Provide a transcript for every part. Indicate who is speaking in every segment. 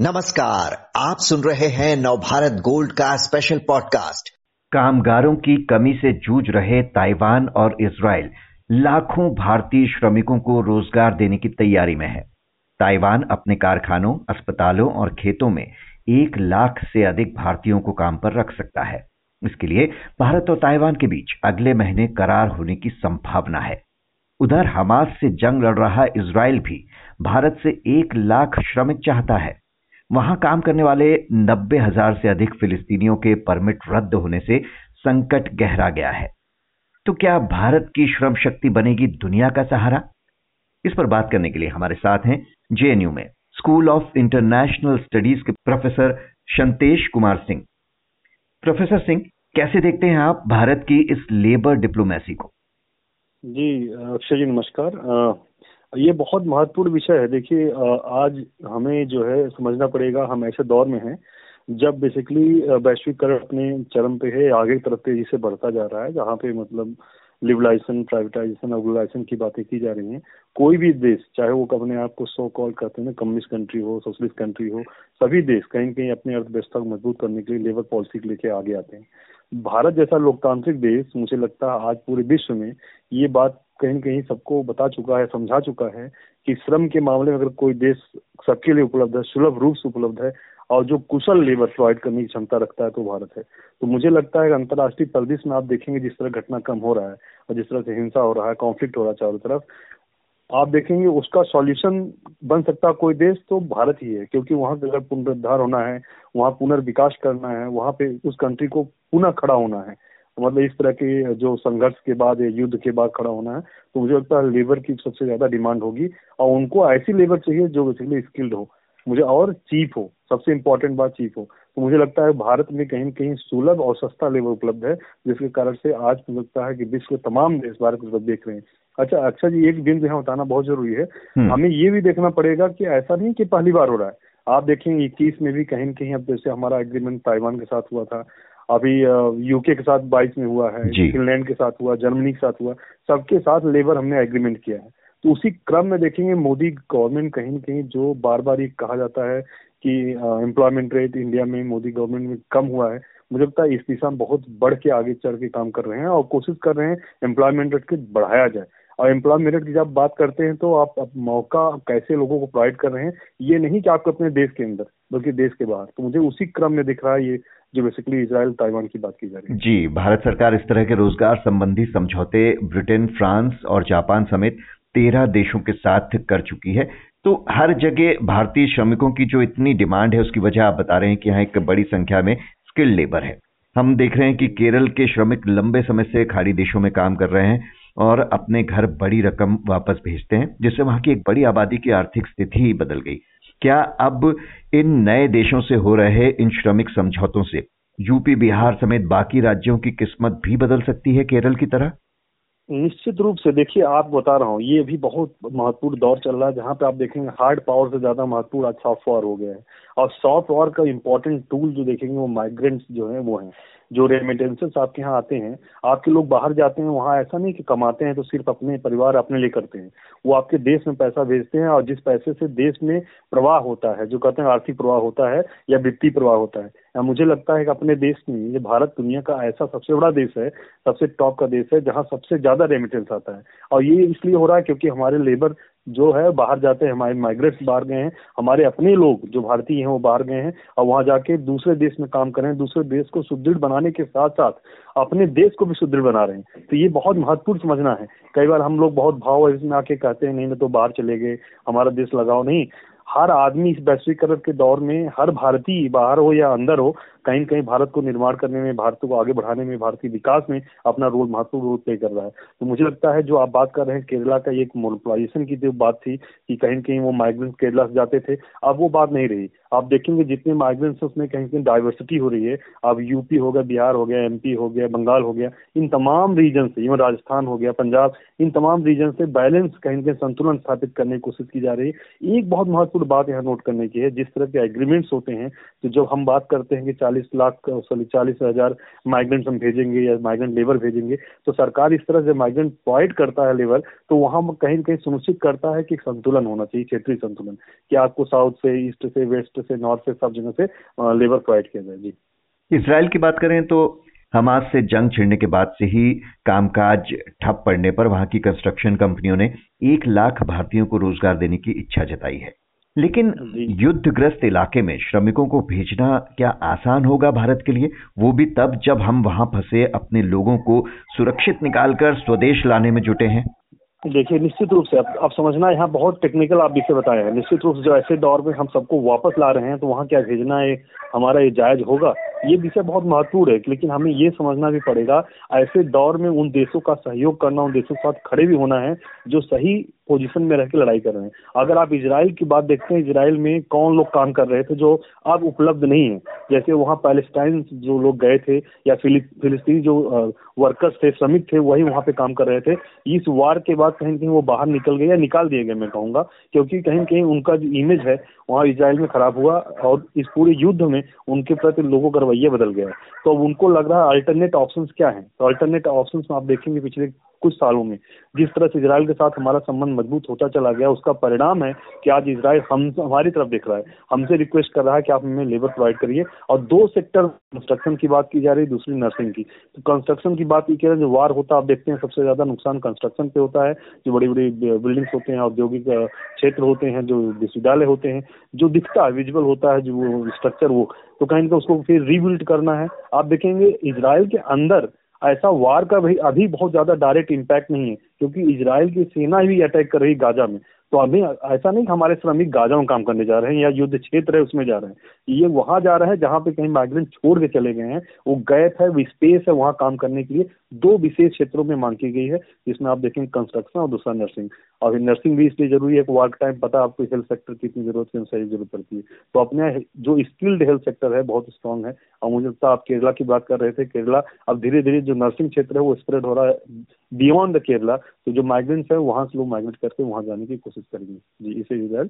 Speaker 1: नमस्कार, आप सुन रहे हैं नवभारत गोल्ड का स्पेशल पॉडकास्ट
Speaker 2: कामगारों की कमी से जूझ रहे ताइवान और इसराइल लाखों भारतीय श्रमिकों को रोज़गार देने की तैयारी में है। ताइवान अपने कारखानों, अस्पतालों और खेतों में एक लाख से अधिक भारतीयों को काम पर रख सकता है। इसके लिए भारत और ताइवान के बीच अगले महीने करार होने की संभावना है। उधर हमास से जंग लड़ रहा इसराइल भी भारत से एक लाख श्रमिक चाहता है। वहाँ काम करने वाले नब्बे हज़ार से अधिक फिलिस्तीनियों के परमिट रद्द होने से संकट गहरा गया है। तो क्या भारत की श्रम शक्ति बनेगी दुनिया का सहारा? इस पर बात करने के लिए हमारे साथ हैं जेएनयू में स्कूल ऑफ़ इंटरनेशनल स्टडीज़ के प्रोफेसर शंतेश कुमार सिंह। प्रोफेसर सिंह, कैसे देखते हैं आप भारत की इस लेबर डिप्लोमेसी को?
Speaker 3: जी, अक्षय जी नमस्कार। ये बहुत महत्वपूर्ण विषय है। देखिए आज हमें जो है समझना पड़ेगा, हम ऐसे दौर में हैं, जब बेसिकली वैश्विकरण अपने चरम पे है, आगे तरफ़ तेज़ी से बढ़ता जा रहा है, जहाँ पे मतलब लिबलाइजेशन प्राइवेटाइजेशन ऑर्गेनाइजेशन की बातें की जा रही हैं। कोई भी देश, चाहे वो अपने आप को सो कॉल करते हैं कम्युनिस्ट कंट्री हो सोशलिस्ट कंट्री हो, सभी देश कहीं कहीं अपनी अर्थव्यवस्था को मज़बूत करने के लिए लेबर पॉलिसी के लेके आगे आते हैं। भारत जैसा लोकतांत्रिक देश, मुझे लगता है आज पूरे विश्व में ये बात कहीं कहीं सबको बता चुका है, समझा चुका है कि श्रम के मामले में अगर कोई देश सबके लिए उपलब्ध है, सुलभ रूप से उपलब्ध है और जो कुशल लेबर प्रोवाइड करने की क्षमता रखता है तो भारत है। तो मुझे लगता है अंतर्राष्ट्रीय परिदृश्य में आप देखेंगे जिस तरह घटना कम हो रहा है और जिस तरह से हिंसा हो रहा है कॉन्फ्लिक्ट हो रहा है चारों तरफ़, आप देखेंगे उसका सॉल्यूशन बन सकता कोई देश तो भारत ही है, क्योंकि वहाँ अगर पुनरुद्धार होना है, वहाँ पुनर्विकास करना है, वहाँ पे उस कंट्री को पुनः खड़ा होना है। मतलब इस तरह के जो संघर्ष के बाद या युद्ध के बाद खड़ा होना है तो मुझे लगता है लेबर की सबसे ज़्यादा डिमांड होगी और उनको ऐसी लेबर चाहिए जो बेसिकली स्किल्ड हो। मुझे और चीप हो सबसे इम्पोर्टेंट बात चीप हो। तो मुझे लगता है भारत में कहीं कहीं सुलभ और सस्ता लेबर उपलब्ध है जिसके कारण से आज मुझे लगता है कि विश्व के तमाम देश भारत को देख रहे हैं। अच्छा अच्छा जी एक बिंदु यहाँ बताना बहुत ज़रूरी है। हम्म। हमें ये भी देखना पड़ेगा कि ऐसा नहीं कि पहली बार हो रहा है। आप देखेंगे इक्कीस में भी कहीं कहीं अब जैसे हमारा एग्रीमेंट ताइवान के साथ हुआ था। अभी यूके के साथ बाईस में हुआ है फिनलैंड के साथ हुआ जर्मनी के साथ हुआ सबके साथ लेबर हमने एग्रीमेंट किया है। तो उसी क्रम में देखेंगे मोदी गवर्नमेंट कहीं ना कहीं जो बार बार ये कहा जाता है कि एम्प्लॉयमेंट रेट इंडिया में मोदी गवर्नमेंट में कम हुआ है मुझे लगता है इस दिशा में बहुत बढ़ के आगे चढ़ के काम कर रहे हैं और कोशिश कर रहे हैं एम्प्लॉयमेंट रेट के बढ़ाया जाए। और एम्प्लॉयमेंट की जब बात करते हैं तो आप, आप मौका कैसे लोगों को प्रोवाइड कर रहे हैं ये नहीं कि आपको अपने देश के अंदर बल्कि देश के बाहर। तो मुझे उसी क्रम में दिख रहा है ये जो बेसिकली इसराइल ताइवान की बात की जा रही है।
Speaker 2: जी भारत सरकार इस तरह के रोज़गार संबंधी समझौते ब्रिटेन फ्रांस और जापान समेत तेरह देशों के साथ कर चुकी है। तो हर जगह भारतीय श्रमिकों की जो इतनी डिमांड है उसकी वजह आप बता रहे हैं कि यहाँ एक बड़ी संख्या में स्किल्ड लेबर है। हम देख रहे हैं कि केरल के श्रमिक लंबे समय से खाड़ी देशों में काम कर रहे हैं। और अपने घर बड़ी रकम वापस भेजते हैं, जिससे वहाँ की एक बड़ी आबादी की आर्थिक स्थिति बदल गई। क्या अब इन नए देशों से हो रहे इन श्रमिक समझौतों से यूपी, बिहार समेत बाकी राज्यों की किस्मत भी बदल सकती है केरल की तरह?
Speaker 3: निश्चित रूप से देखिए, आप बता रहा हूँ, ये भी बहुत महत्वपूर्ण दौर चल रहा है, जहाँ पे आप देखेंगे हार्ड पावर से ज़्यादा महत्वपूर्ण आज सॉफ्ट हो गया है। और सॉफ्ट पावर का इम्पोर्टेंट टूल जो देखेंगे वो माइग्रेंट्स जो है, वो है। जो रेमिटेंसेस आपके यहाँ आते हैं, आपके लोग बाहर जाते हैं, वहाँ ऐसा नहीं कि कमाते हैं तो सिर्फ़ अपने परिवार अपने लिए करते हैं। वो आपके देश में पैसा भेजते हैं और जिस पैसे से देश में प्रवाह होता है, जो कहते हैं आर्थिक प्रवाह होता है या वित्तीय प्रवाह होता है। या मुझे लगता है कि अपने देश में ये भारत दुनिया का ऐसा सबसे बड़ा देश है, सबसे टॉप का देश है, जहाँ सबसे ज़्यादा रेमिटेंस आता है। और ये इसलिए हो रहा है क्योंकि हमारे लेबर जो है, बाहर जाते हैं, हमारे माइग्रेट्स बाहर गए हैं। हमारे अपने लोग जो भारतीय हैं, वो बाहर गए हैं। और वहाँ जाके दूसरे देश में काम कर, दूसरे देश को सुदृढ़ बनाने के साथ साथ अपने देश को भी सुदृढ़ बना रहे हैं। तो ये बहुत महत्वपूर्ण समझना है। कई बार हम लोग बहुत भाव इसमें आके कहते हैं, नहीं, मैं तो बाहर चले गए, हमारा देश लगाओ। नहीं, हर आदमी इस वैश्वीकरण के दौर में, हर भारतीय बाहर हो या अंदर हो कहीं कहीं भारत को निर्माण करने में, भारत को आगे बढ़ाने में भारतीय विकास में अपना रोल, महत्वपूर्ण रोल प्ले कर रहा है। तो मुझे लगता है जो आप बात कर रहे हैं, केरला का एक मोनोपलाइजेशन की जो बात थी कि कहीं कहीं वो माइग्रेंट केरला से जाते थे, अब वो बात नहीं रही। आप देखेंगे जितने माइग्रेंट्स उसमें कहीं कहीं डाइवर्सिटी हो रही है। अब यूपी हो गया, बिहार हो गया एमपी हो गया, बंगाल हो गया, इन तमाम रीजन से इवन राजस्थान हो गया, पंजाब, इन तमाम रीजन से बैलेंस कहीं कहीं संतुलन स्थापित करने की कोशिश की जा रही है। एक बहुत महत्वपूर्ण बात यहाँ नोट करने की है, जिस तरह के एग्रीमेंट्स होते हैं तो जब हम बात करते हैं कि चालीस लाख सॉरी चालीस हज़ार माइग्रेंट्स हम भेजेंगे या माइग्रेंट लेबर भेजेंगे। तो सरकार इस तरह से माइग्रेंट प्रोवाइड करता है लेबर तो वहाँ कहीं कहीं सुनिश्चित करता है कि संतुलन होना चाहिए, क्षेत्रीय संतुलन, कि आपको साउथ से ईस्ट से वेस्ट से नॉर्थ से सब जगह से लेबर प्रोवाइड किया जाए। जी।
Speaker 2: इसराइल की बात करें तो हमास से जंग छिड़ने के बाद से ही कामकाज ठप पड़ने पर वहाँ की कंस्ट्रक्शन कंपनियों ने एक लाख भारतीयों को रोज़गार देने की इच्छा जताई है। लेकिन युद्धग्रस्त इलाके में श्रमिकों को भेजना क्या आसान होगा भारत के लिए? वो भी तब जब हम वहाँ फंसे अपने लोगों को सुरक्षित निकालकर स्वदेश लाने में जुटे हैं।
Speaker 3: देखिए निश्चित रूप से अब अब समझना यहाँ बहुत टेक्निकल आप विषय बताए हैं। निश्चित रूप से जो ऐसे दौर में हम सबको वापस ला रहे हैं तो वहाँ क्या भेजना है हमारा ये जायज़ होगा? ये विषय बहुत महत्वपूर्ण है लेकिन हमें ये समझना भी पड़ेगा ऐसे दौर में उन देशों का सहयोग करना उन देशों के साथ खड़े भी होना है जो सही पोजीशन में रह के लड़ाई कर रहे हैं। अगर आप इसराइल की बात देखते हैं इसराइल में कौन लोग काम कर रहे थे जो अब उपलब्ध नहीं है? जैसे वहाँ पैलेस्टाइन जो लोग गए थे या फिलिस्तीन जो वर्कर्स थे, श्रमिक थे, वही वहाँ पे काम कर रहे थे। इस वार के बाद कहीं कहीं वो बाहर निकल गए या निकाल दिए गए, मैं कहूँगा। क्योंकि कहीं कहीं उनका जो इमेज है, वहाँ इसराइल में खराब हुआ और इस पूरे युद्ध में उनके प्रति लोगों का रवैया बदल गया तो अब उनको लग रहा है अल्टरनेट ऑप्शन क्या है? तो अल्टरनेट ऑप्शन आप देखेंगे पिछले कुछ सालों में। जिस तरह से इसराइल के साथ हमारा संबंध मज़बूत होता चला गया, उसका परिणाम है कि आज इसराइल हम, हमारी तरफ़ देख रहा है। हमसे रिक्वेस्ट कर रहा है कि आप हमें लेबर प्रोवाइड करिए। और दो सेक्टर कंस्ट्रक्शन की बात की जा रही है, दूसरी नर्सिंग की। तो कंस्ट्रक्शन की बात हैं, जो वार होता है, आप देखते हैं सबसे ज़्यादा नुकसान कंस्ट्रक्शन पे होता है। जो बड़ी बड़ी बिल्डिंग्स होते हैं, औद्योगिक क्षेत्र होते हैं, जो विश्वविद्यालय होते हैं, जो दिखता है विजुअल होता है, जो स्ट्रक्चर वो। तो कहीं ना उसको फिर रीबिल्ड करना है। आप देखेंगे इसराइल के अंदर ऐसा वार का भी अभी बहुत ज़्यादा डायरेक्ट इम्पैक्ट नहीं है, क्योंकि इसराइल की सेना ही अटैक कर रही गाजा में। तो अभी ऐसा नहीं हमारे श्रमिक गाजा में काम करने जा रहे हैं या युद्ध क्षेत्र है, उसमें जा रहे हैं। ये वहाँ जा रहे हैं जहाँ पे कहीं माइग्रेंट छोड़ के चले गए हैं। वो गैप है स्पेस है वहाँ काम करने के लिए। दो विशेष क्षेत्रों में मांग की गई है, जिसमें आप देखेंगे कंस्ट्रक्शन और दूसरा नर्सिंग और नर्सिंग भी इसलिए ज़रूरी है कि वर्क टाइम पता आपको हेल्थ सेक्टर की इतनी ज़रूरत है सही ज़रूरत पड़ती है। तो अपने जो स्किल्ड हेल्थ सेक्टर है, बहुत स्ट्रॉन्ग है। और मुझे लगता आप केरला की बात कर रहे थे, केरला अब धीरे धीरे जो नर्सिंग क्षेत्र है, वो स्प्रेड हो रहा है। बियॉन्ड द केरला तो जो माइग्रेंट्स है, वहाँ से लोग माइग्रेट करके वहाँ जाने की कोशिश करेंगे। जी, इसे इजराइल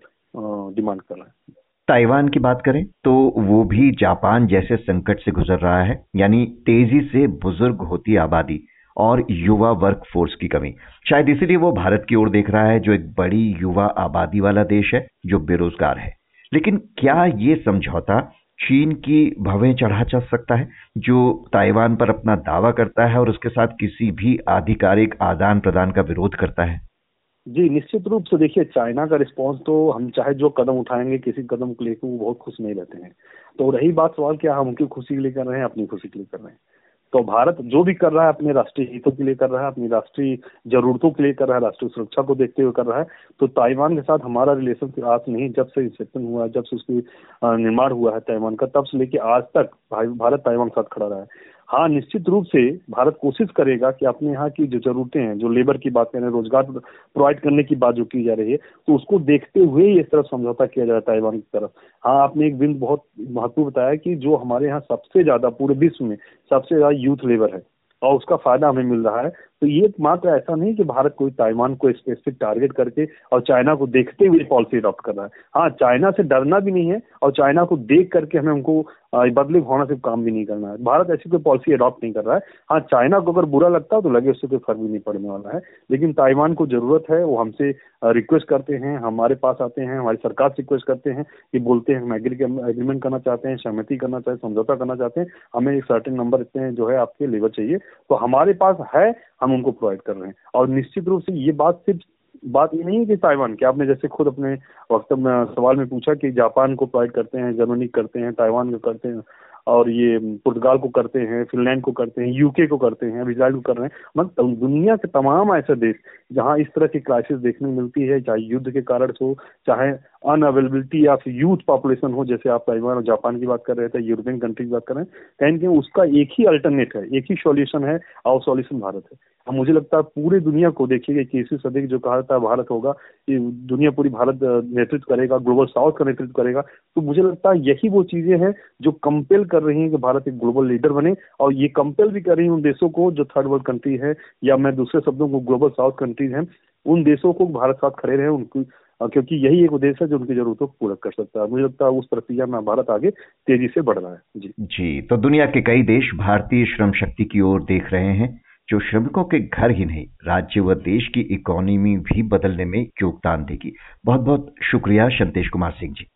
Speaker 3: डिमांड कर रहा है।
Speaker 2: ताइवान की बात करें तो वो भी जापान जैसे संकट से गुजर रहा है, यानी तेज़ी से बुज़ुर्ग होती आबादी और युवा वर्क फोर्स की कमी। शायद इसीलिए वो भारत की ओर देख रहा है, जो एक बड़ी युवा आबादी वाला देश है, जो बेरोजगार है। लेकिन क्या ये समझौता चीन की भवें चढ़ा जा सकता है, जो ताइवान पर अपना दावा करता है और उसके साथ किसी भी आधिकारिक आदान प्रदान का विरोध करता है।
Speaker 3: जी, निश्चित रूप से देखिए, चाइना का रिस्पांस तो हम चाहे जो कदम उठाएँगे, किसी कदम को लेकर वो बहुत खुश नहीं रहते हैं। तो रही बात सवाल क्या हम उनकी खुशी के लिए कर रहे हैं अपनी खुशी के लिए कर रहे हैं? तो भारत जो भी कर रहा है अपने राष्ट्रीय हितों के लिए कर रहा है, अपनी राष्ट्रीय जरूरतों के लिए कर रहा है, राष्ट्रीय सुरक्षा को देखते हुए कर रहा है तो ताइवान के साथ हमारा रिलेशन आज नहीं, जब से इंसेप्शन हुआ है, जब से उसकी निर्माण हुआ है ताइवान का, तब से लेके आज तक भारत ताइवान के साथ खड़ा रहा है। हाँ निश्चित रूप से भारत कोशिश करेगा कि अपने यहाँ की जो जरूरतें हैं, जो लेबर की बात करें रोज़गार प्रोवाइड करने की बात जो की जा रही है तो उसको देखते हुए इस तरफ़ समझौता किया जाता है ताइवान की तरफ़। हाँ आपने एक बिंदु बहुत महत्वपूर्ण बताया कि जो हमारे यहाँ सबसे ज़्यादा, पूरे विश्व में सबसे ज़्यादा यूथ लेबर है, और उसका फ़ायदा हमें मिल रहा है। तो ये मात्र ऐसा नहीं कि भारत कोई ताइवान को स्पेसिफिक टारगेट करके और चाइना को देखते हुए पॉलिसी अडॉप्ट कर रहा है। हाँ चाइना से डरना भी नहीं है और चाइना को देख करके हमें उनको बदले होना से काम भी नहीं करना है। भारत ऐसी कोई पॉलिसी अडॉप्ट नहीं कर रहा है। हाँ चाइना को अगर बुरा लगता है तो लगे उससे कोई फ़र्क भी नहीं पड़ने वाला है। लेकिन ताइवान को ज़रूरत है, वो हमसे रिक्वेस्ट करते हैं, हमारे पास आते हैं, हमारी सरकार से रिक्वेस्ट करते हैं कि बोलते हैं, हम एग्रीमेंट करना चाहते हैं, सहमति करना चाहते हैं, समझौता करना चाहते हैं, हमें एक सर्टेन नंबर इतने जो है आपके लेबर चाहिए। तो हमारे पास है हम उनको प्रोवाइड कर रहे हैं। और निश्चित रूप से ये बात सिर्फ़, बात ये नहीं है कि ताइवान, की आपने जैसे खुद अपने वक्त में, सवाल में पूछा कि जापान को प्रोवाइड करते हैं जर्मनी करते हैं, ताइवान को करते हैं और ये पुर्तगाल को करते हैं, फिनलैंड को करते हैं यूके को करते हैं इजराइल को कर रहे हैं। मतलब दुनिया के तमाम ऐसे देश, जहाँ इस तरह की क्राइसिस देखने मिलती है, चाहे युद्ध के कारण हो, चाहे अनअवेलेबिलिटी ऑफ़ यूथ पॉपुलेशन हो, जैसे आप ताइवान और जापान की बात कर रहे थे यूरोपियन कंट्री की बात कर रहे हैं, कहीं कहीं उसका एक ही अल्टरनेट है, एक ही सोल्यूशन है और सोल्यूशन भारत है। मुझे लगता है पूरी दुनिया को देखिए इक्कीसवीं सदी जो कहा था भारत होगा, कि दुनिया पूरी भारत नेतृत्व करेगा, ग्लोबल साउथ का नेतृत्व करेगा। तो मुझे लगता है यही वो चीज़ें हैं जो कंपेल कर रही हैं कि भारत एक ग्लोबल लीडर बने और ये कंपेल भी कर रही है उन देशों को जो थर्ड वर्ल्ड कंट्री है या मैं दूसरे शब्दों को ग्लोबल साउथ कंट्रीज़ हैं, उन देशों को भारत साथ खड़े रहे, उनकी क्योंकि यही एक उद्देश्य है जो उनकी जरूरतों को पूरा कर सकता है। मुझे लगता है उस प्रक्रिया में भारत आगे तेज़ी से बढ़ रहा है। जी।
Speaker 2: जी तो दुनिया के कई देश भारतीय श्रम शक्ति की ओर देख रहे हैं। जो श्रमिकों के घर ही नहीं, राज्य व देश की इकोनॉमी भी बदलने में योगदान देगी। बहुत बहुत शुक्रिया संतेश कुमार सिंह जी।